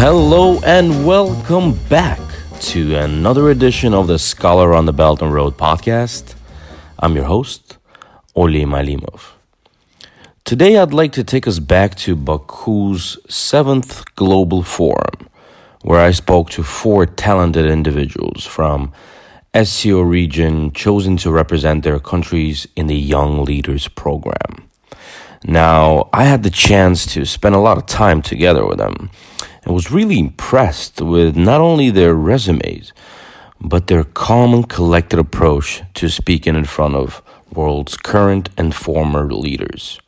Hello and welcome back to another edition of the Scholar on the Belt and Road podcast. I'm your host, Oli Malimov. Today I'd like to take us back to Baku's seventh Global Forum, where I spoke to four talented individuals from SCO region chosen to represent their countries in the Young Leaders Program. Now, I had the chance to spend a lot of time together with them and was really impressed with not only their resumes, but their calm and collected approach to speaking in front of world's current and former leaders.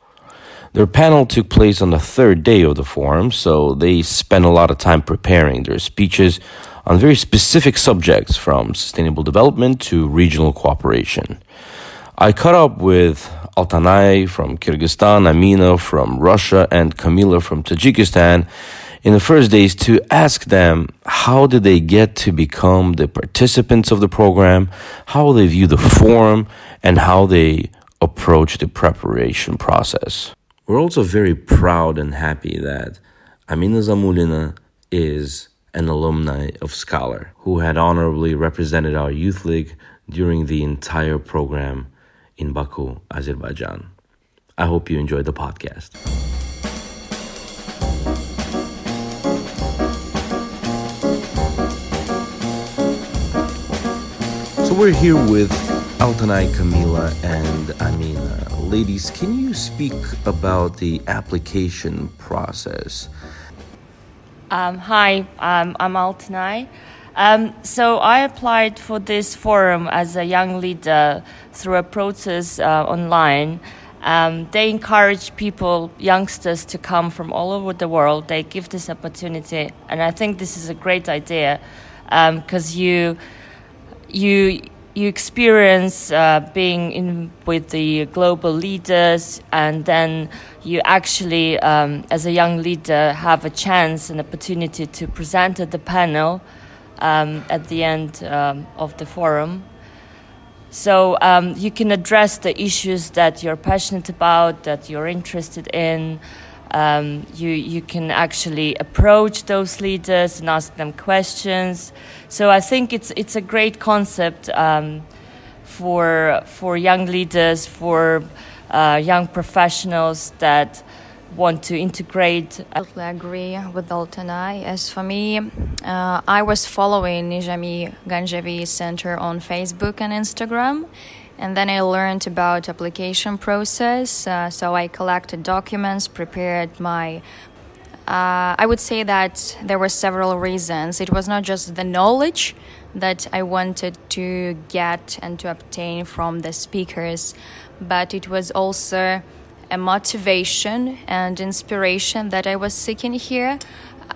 Their panel took place on the third day of the forum, so they spent a lot of time preparing their speeches on very specific subjects from sustainable development to regional cooperation. I caught up with Altanay from Kyrgyzstan, Amina from Russia, and Kamila from Tajikistan in the first days to ask them how did they get to become the participants of the program, how they view the forum, and how they approach the preparation process. We're also very proud and happy that Amina Zamulina is an alumni of Scholar who had honorably represented our youth league during the entire program in Baku, Azerbaijan. I hope you enjoyed the podcast. So we're here with Altanay, Kamila, and Amina. Ladies, can you speak about the application process? Um, hi, um, I'm Altanay. Um, so I applied for this forum as a young leader through a process uh, online. Um, they encourage people, youngsters, to come from all over the world. They give this opportunity, and I think this is a great idea because um, you you you experience uh, being in with the global leaders, and then you actually, um, as a young leader, have a chance and opportunity to present at the panel um, at the end um, of the forum. So um, you can address the issues that you're passionate about, that you're interested in. Um, you you can actually approach those leaders and ask them questions. So I think it's it's a great concept um, for for young leaders, for uh, young professionals that want to integrate. I totally agree with Altanay. As for me, uh, I was following Nizami Ganjavi Center on Facebook and Instagram, and then I learned about application process. Uh, so I collected documents, prepared my. Uh, I would say that there were several reasons. It was not just the knowledge that I wanted to get and to obtain from the speakers, but it was also a motivation and inspiration that I was seeking here.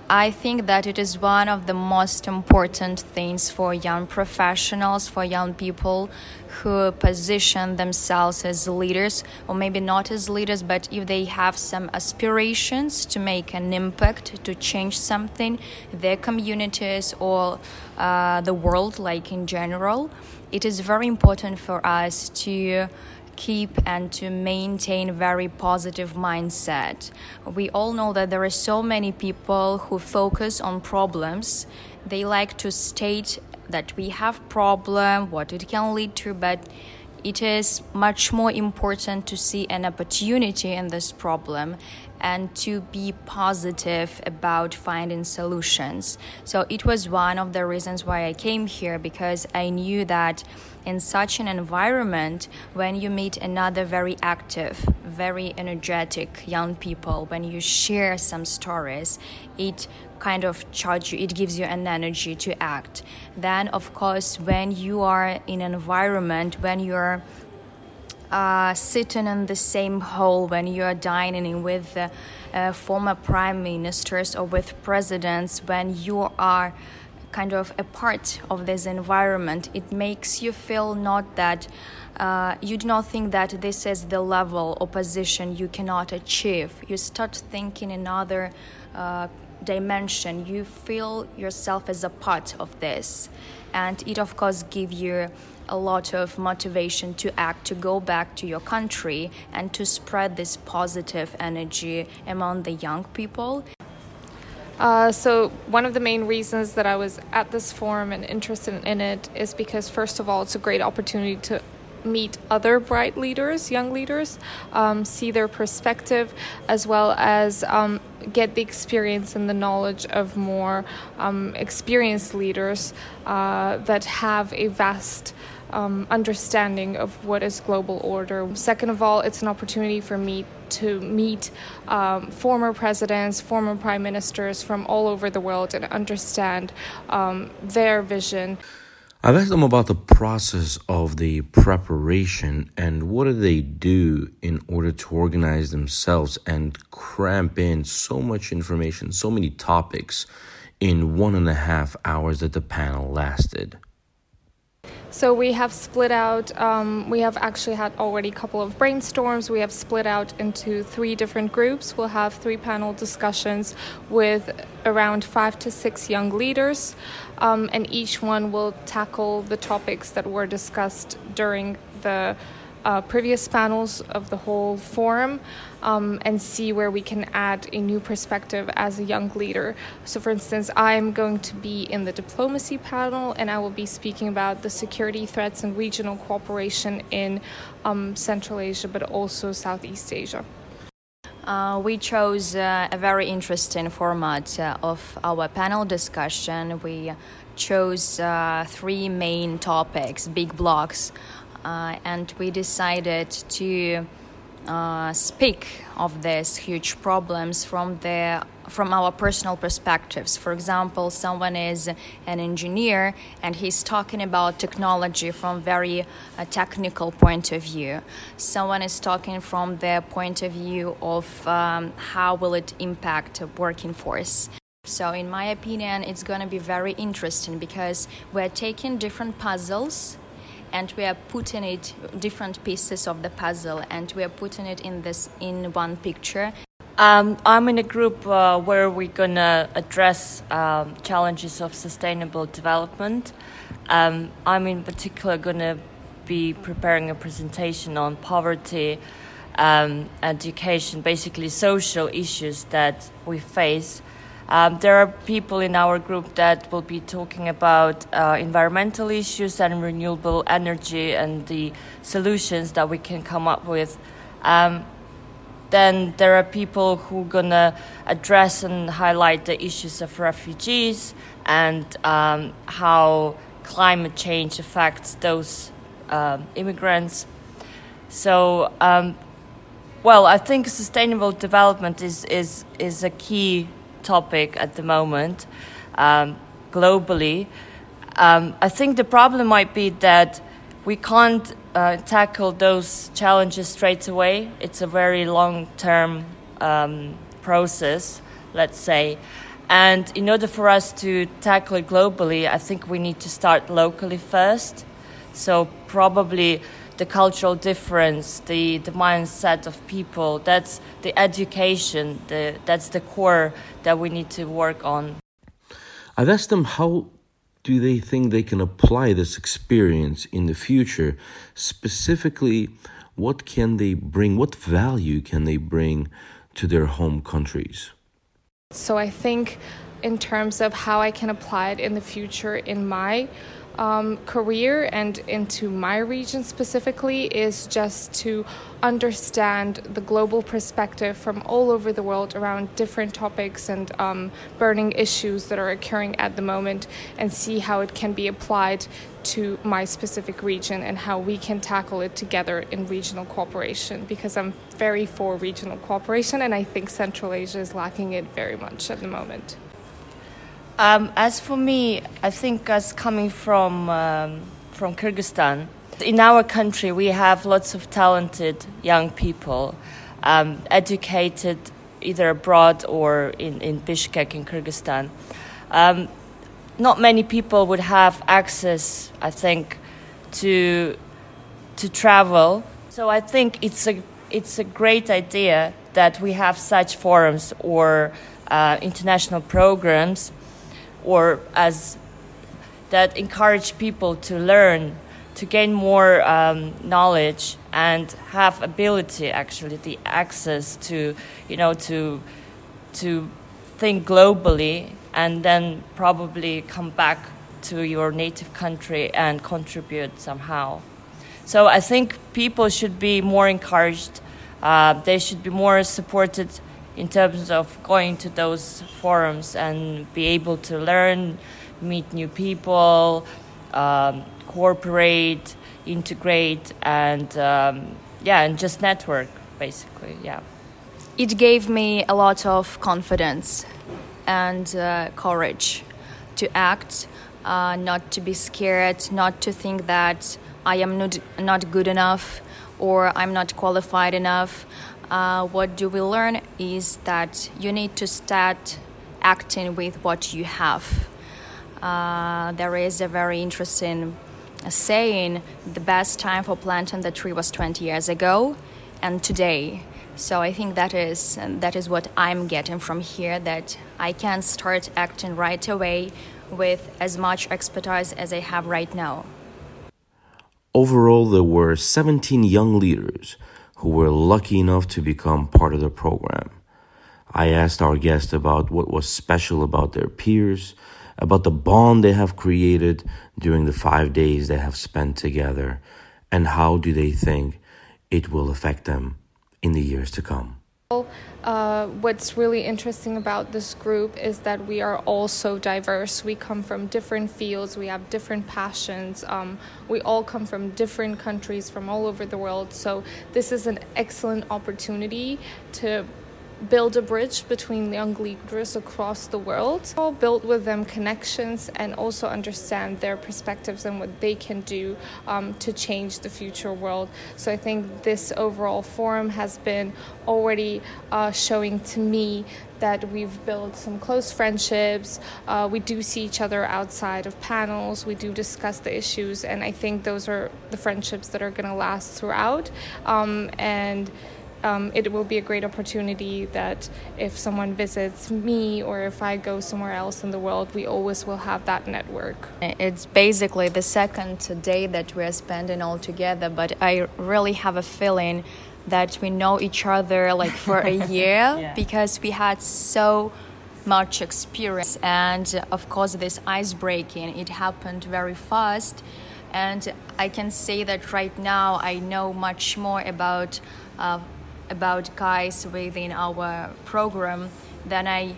I think that it is one of the most important things for young professionals, for young people who position themselves as leaders, or maybe not as leaders, but if they have some aspirations to make an impact, to change something, their communities or uh, the world, like in general, it is very important for us to keep and to maintain very positive mindset. We all know that there are so many people who focus on problems. They like to state that we have problem, what it can lead to, but it is much more important to see an opportunity in this problem and to be positive about finding solutions. So it was one of the reasons why I came here because I knew that in such an environment, when you meet another very active, very energetic young people, when you share some stories, it kind of charge you, it gives you an energy to act. Then, of course, when you are in an environment, when you're uh, sitting in the same hall when you are dining with uh, former prime ministers or with presidents, when you are kind of a part of this environment, it makes you feel not that uh, you do not think that this is the level or position you cannot achieve. You start thinking another uh, dimension. You feel yourself as a part of this, and it of course gives you a lot of motivation to act, to go back to your country, and to spread this positive energy among the young people. Uh, so, one of the main reasons that I was at this forum and interested in it is because, first of all, it's a great opportunity to meet other bright leaders, young leaders, um, see their perspective, as well as um, get the experience and the knowledge of more um, experienced leaders uh, that have a vast um, understanding of what is global order. Second of all, it's an opportunity for me to meet um, former presidents, former prime ministers from all over the world and understand um, their vision. I've asked them about the process of the preparation and what do they do in order to organize themselves and cramp in so much information, so many topics in one and a half hours that the panel lasted. So we have split out, um, we have actually had already a couple of brainstorms. We have split out into three different groups. We'll have three panel discussions with around five to six young leaders, um, and each one will tackle the topics that were discussed during the uh, previous panels of the whole forum um, and see where we can add a new perspective as a young leader. So, for instance, I'm going to be in the diplomacy panel and I will be speaking about the security threats and regional cooperation in um, Central Asia but also Southeast Asia. Uh, we chose uh, a very interesting format uh, of our panel discussion. We chose uh, three main topics, big blocks and we decided to uh, speak of these huge problems from the from our personal perspectives. For example, someone is an engineer and he's talking about technology from very uh, technical point of view. Someone is talking from the point of view of um, how will it impact working force. So, in my opinion, it's going to be very interesting because we're taking different puzzles and we are putting it different pieces of the puzzle and we are putting it in this in one picture um, I'm in a group uh, where we're gonna address um, challenges of sustainable development. Um, I'm in particular gonna be preparing a presentation on poverty, um, education, basically social issues that we face um, there are people in our group that will be talking about uh, environmental issues and renewable energy and the solutions that we can come up with. Um, then there are people who are gonna address and highlight the issues of refugees and um, how climate change affects those uh, immigrants. So, um, well, I think sustainable development is is is a key topic at the moment um, globally. Um, I think the problem might be that we can't uh, tackle those challenges straight away. It's a very long term um, process, let's say. And in order for us to tackle it globally, I think we need to start locally first. So, probably the cultural difference, the, the mindset of people. That's the education, the, that's the core that we need to work on. I've asked them how do they think they can apply this experience in the future? Specifically, what can they bring, what value can they bring to their home countries? So I think in terms of how I can apply it in the future in my um, career and into my region specifically is just to understand the global perspective from all over the world around different topics and um, burning issues that are occurring at the moment and see how it can be applied to my specific region and how we can tackle it together in regional cooperation because I'm very for regional cooperation and I think Central Asia is lacking it very much at the moment. Um, as for me, I think as coming from um, from Kyrgyzstan, in our country we have lots of talented young people, um, educated either abroad or in, in Bishkek in Kyrgyzstan. Um, not many people would have access, I think, to to travel. So I think it's a it's a great idea that we have such forums or uh, international programs or as that encourage people to learn to gain more um, knowledge and have ability actually the access to you know to to think globally and then probably come back to your native country and contribute somehow. So I think people should be more encouraged. Uh, they should be more supported in terms of going to those forums and be able to learn, meet new people, um, cooperate, integrate, and um, yeah, and just network basically. Yeah. It gave me a lot of confidence and uh, courage to act, uh, not to be scared, not to think that I am not, not good enough or I'm not qualified enough. Uh, what do we learn is that you need to start acting with what you have. Uh, there is a very interesting saying the best time for planting the tree was 20 years ago and today. So I think that is that is what I'm getting from here that I can start acting right away with as much expertise as I have right now. Overall, there were 17 young leaders who were lucky enough to become part of the program. I asked our guest about what was special about their peers, about the bond they have created during the five days they have spent together, and how do they think it will affect them in the years to come. Uh, what's really interesting about this group is that we are all so diverse. We come from different fields, we have different passions, um, we all come from different countries from all over the world. So, this is an excellent opportunity to build a bridge between young leaders across the world, all build with them connections and also understand their perspectives and what they can do um, to change the future world. So I think this overall forum has been already uh, showing to me that we've built some close friendships. Uh, we do see each other outside of panels. We do discuss the issues, and I think those are the friendships that are going to last throughout. Um, and um, it will be a great opportunity that if someone visits me or if I go somewhere else in the world, we always will have that network. It's basically the second day that we're spending all together, but I really have a feeling that we know each other like for a year yeah. because we had so much experience and of course this ice breaking it happened very fast and i can say that right now i know much more about uh, about guys within our program than I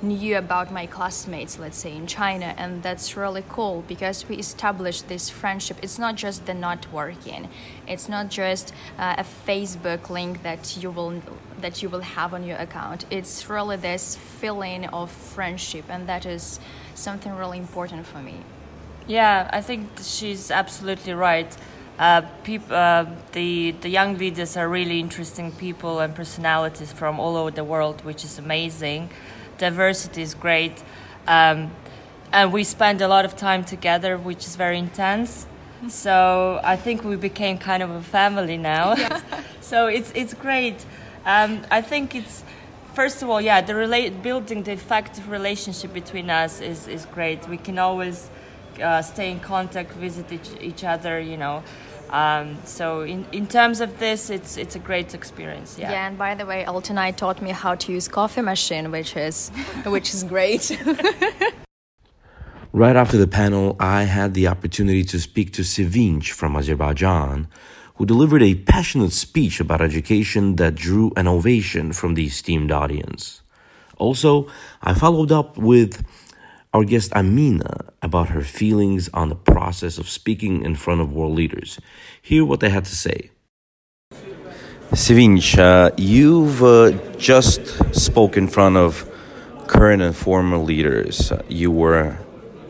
knew about my classmates, let's say in China, and that's really cool because we established this friendship. It's not just the networking, it's not just uh, a Facebook link that you will that you will have on your account. It's really this feeling of friendship, and that is something really important for me. Yeah, I think she's absolutely right. Uh, peop- uh, the the young leaders are really interesting people and personalities from all over the world, which is amazing. Diversity is great, um, and we spend a lot of time together, which is very intense. So I think we became kind of a family now. Yes. so it's it's great. Um, I think it's first of all, yeah, the relate building the effective relationship between us is is great. We can always uh, stay in contact, visit each, each other, you know. Um, so in, in terms of this, it's it's a great experience. Yeah. Yeah. And by the way, Altanay taught me how to use coffee machine, which is which is great. right after the panel, I had the opportunity to speak to Sevinch from Azerbaijan, who delivered a passionate speech about education that drew an ovation from the esteemed audience. Also, I followed up with our guest Amina about her feelings on the process of speaking in front of world leaders. Hear what they had to say. Sevinch, uh, you've uh, just spoke in front of current and former leaders. You were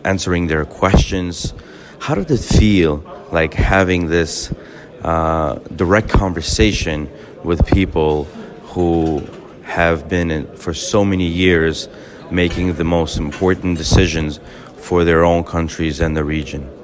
answering their questions. How did it feel like having this uh, direct conversation with people who have been in, for so many years making the most important decisions for their own countries and the region?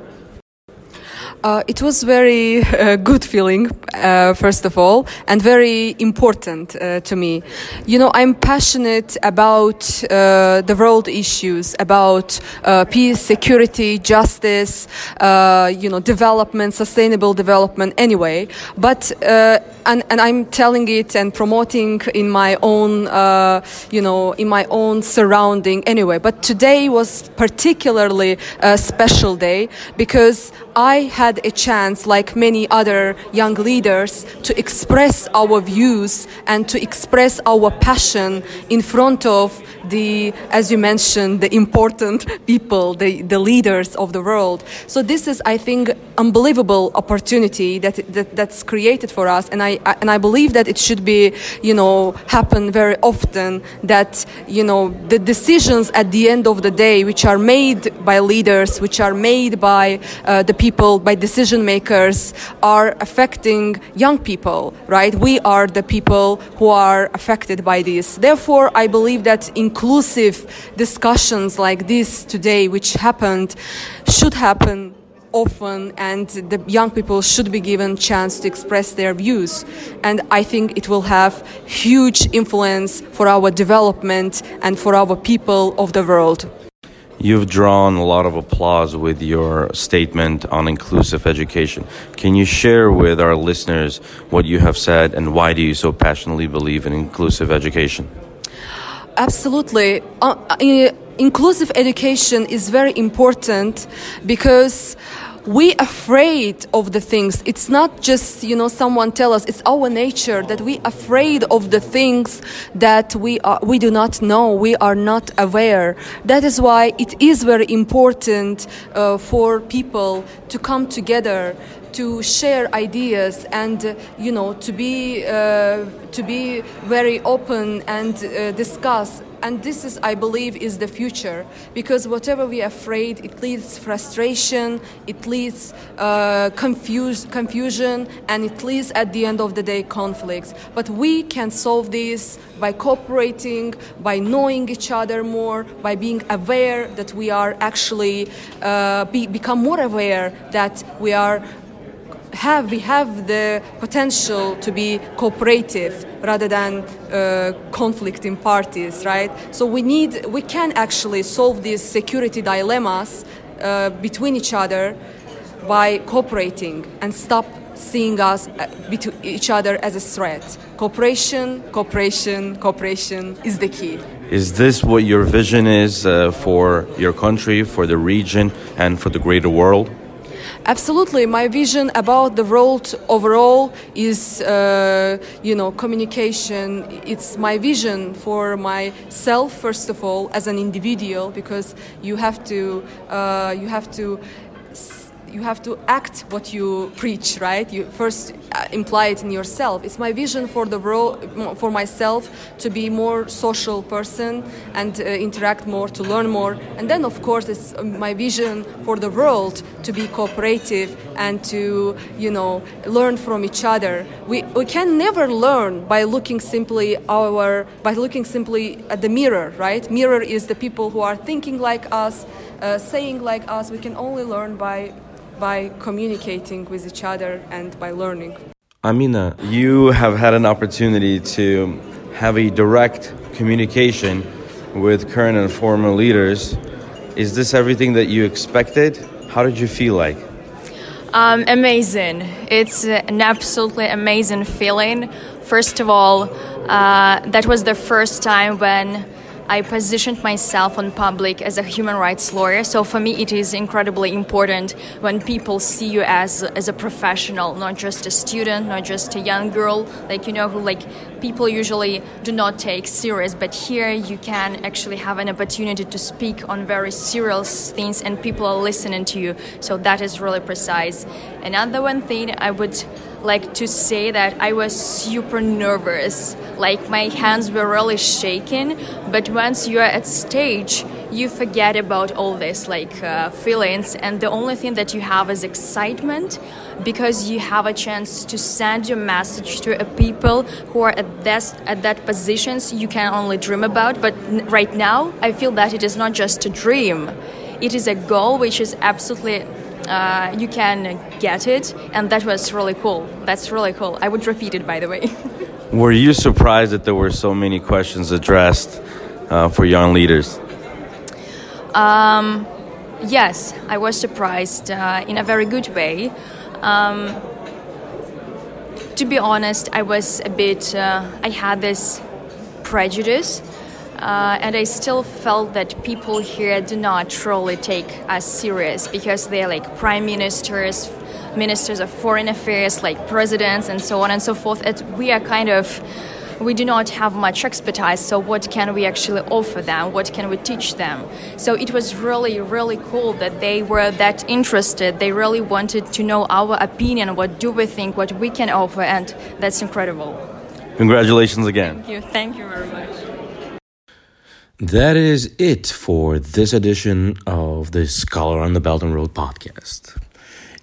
Uh, it was very uh, good feeling, uh, first of all, and very important uh, to me. You know, I'm passionate about uh, the world issues, about uh, peace, security, justice, you know, development, sustainable development. Anyway, but and and I'm telling it and promoting in my own, you know, in my own surrounding. Anyway, but today was particularly a special day because I had a chance, like many other young leaders, to express our views and to express our passion in front of the, as you mentioned, the important people, the, the leaders of the world. So this is, I think, unbelievable opportunity that, that that's created for us, and I, I and I believe that it should be, you know, happen very often. That you know the decisions at the end of the day, which are made by leaders, which are made by uh, the people, by decision makers, are affecting young people. Right? We are the people who are affected by this. Therefore, I believe that in inclusive discussions like this today, which happened, should happen often and the young people should be given chance to express their views and i think it will have huge influence for our development and for our people of the world You've drawn a lot of applause with your statement on inclusive education. Can you share with our listeners what you have said and why do you so passionately believe in inclusive education? Absolutely. Uh, uh, inclusive education is very important because we afraid of the things. It's not just you know someone tell us. It's our nature that we afraid of the things that we are we do not know. We are not aware. That is why it is very important uh, for people to come together to share ideas and uh, you know to be uh, to be very open and uh, discuss. And this is i believe is the future. Because whatever we are afraid it leads frustration it leads uh, confusion and it leads at the end of the day conflicts. But we can solve this by cooperating by knowing each other more by being aware that we are actually uh, be, become more aware that we are have we have the potential to be cooperative rather than uh, conflicting parties right? So we need we can actually solve these security dilemmas uh, between each other by cooperating and stop seeing us uh, between each other as a threat. Cooperation cooperation cooperation is the key. Is this what your vision is uh, for your country for the region and for the greater world Absolutely, my vision about the world overall is, uh, you know, communication. It's my vision for myself first of all as an individual because you have to, uh, you have to you have to act what you preach, right? You first uh, imply it in yourself. It's my vision for the world, for myself, to be more social person and uh, interact more, to learn more. And then, of course, it's my vision for the world to be cooperative and to, you know, learn from each other. We, we can never learn by looking simply our, by looking simply at the mirror, right? Mirror is the people who are thinking like us, uh, saying like us. We can only learn by by communicating with each other and by learning. Amina, you have had an opportunity to have a direct communication with current and former leaders. Is this everything that you expected? How did you feel like? Um, amazing. It's an absolutely amazing feeling. First of all, uh, that was the first time when I positioned myself on public as a human rights lawyer. So for me, it is incredibly important when people see you as as a professional, not just a student, not just a young girl, like you know, who like people usually do not take serious. But here, you can actually have an opportunity to speak on very serious things, and people are listening to you. So that is really precise. Another one thing I would like to say that I was super nervous. Like my hands were really shaking. But once you are at stage, you forget about all this like uh, feelings, and the only thing that you have is excitement because you have a chance to send your message to a people who are at that at that positions you can only dream about. But right now, I feel that it is not just a dream; it is a goal which is absolutely uh, you can get it, and that was really cool. That's really cool. I would repeat it, by the way. Were you surprised that there were so many questions addressed uh, for young leaders? Um, yes, I was surprised uh, in a very good way. Um, to be honest, I was a bit, uh, I had this prejudice. Uh, and I still felt that people here do not really take us serious because they're like prime ministers, ministers of foreign affairs, like presidents, and so on and so forth. It, we are kind of we do not have much expertise so what can we actually offer them? What can we teach them? So it was really really cool that they were that interested. They really wanted to know our opinion what do we think what we can offer and that's incredible. Congratulations again. Thank you. Thank you very much that is it for this edition of the Scholar on the Belt and Road podcast.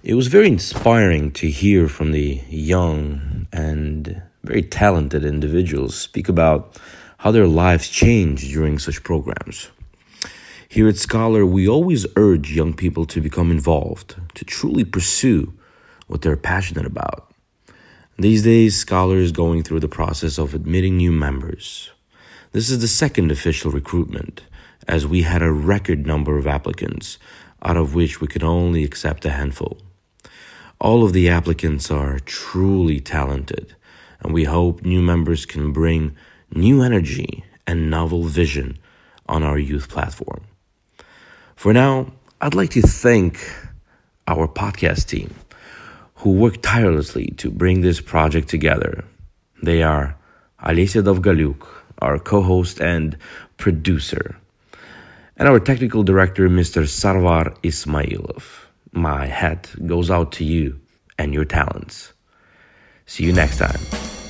It was very inspiring to hear from the young and very talented individuals speak about how their lives changed during such programs. Here at Scholar, we always urge young people to become involved, to truly pursue what they're passionate about. These days, Scholar is going through the process of admitting new members. This is the second official recruitment, as we had a record number of applicants, out of which we could only accept a handful. All of the applicants are truly talented, and we hope new members can bring new energy and novel vision on our youth platform. For now, I'd like to thank our podcast team who worked tirelessly to bring this project together. They are Alicia Dovgaluk, our co host and producer, and our technical director, Mr. Sarvar Ismailov my hat goes out to you and your talents. See you next time.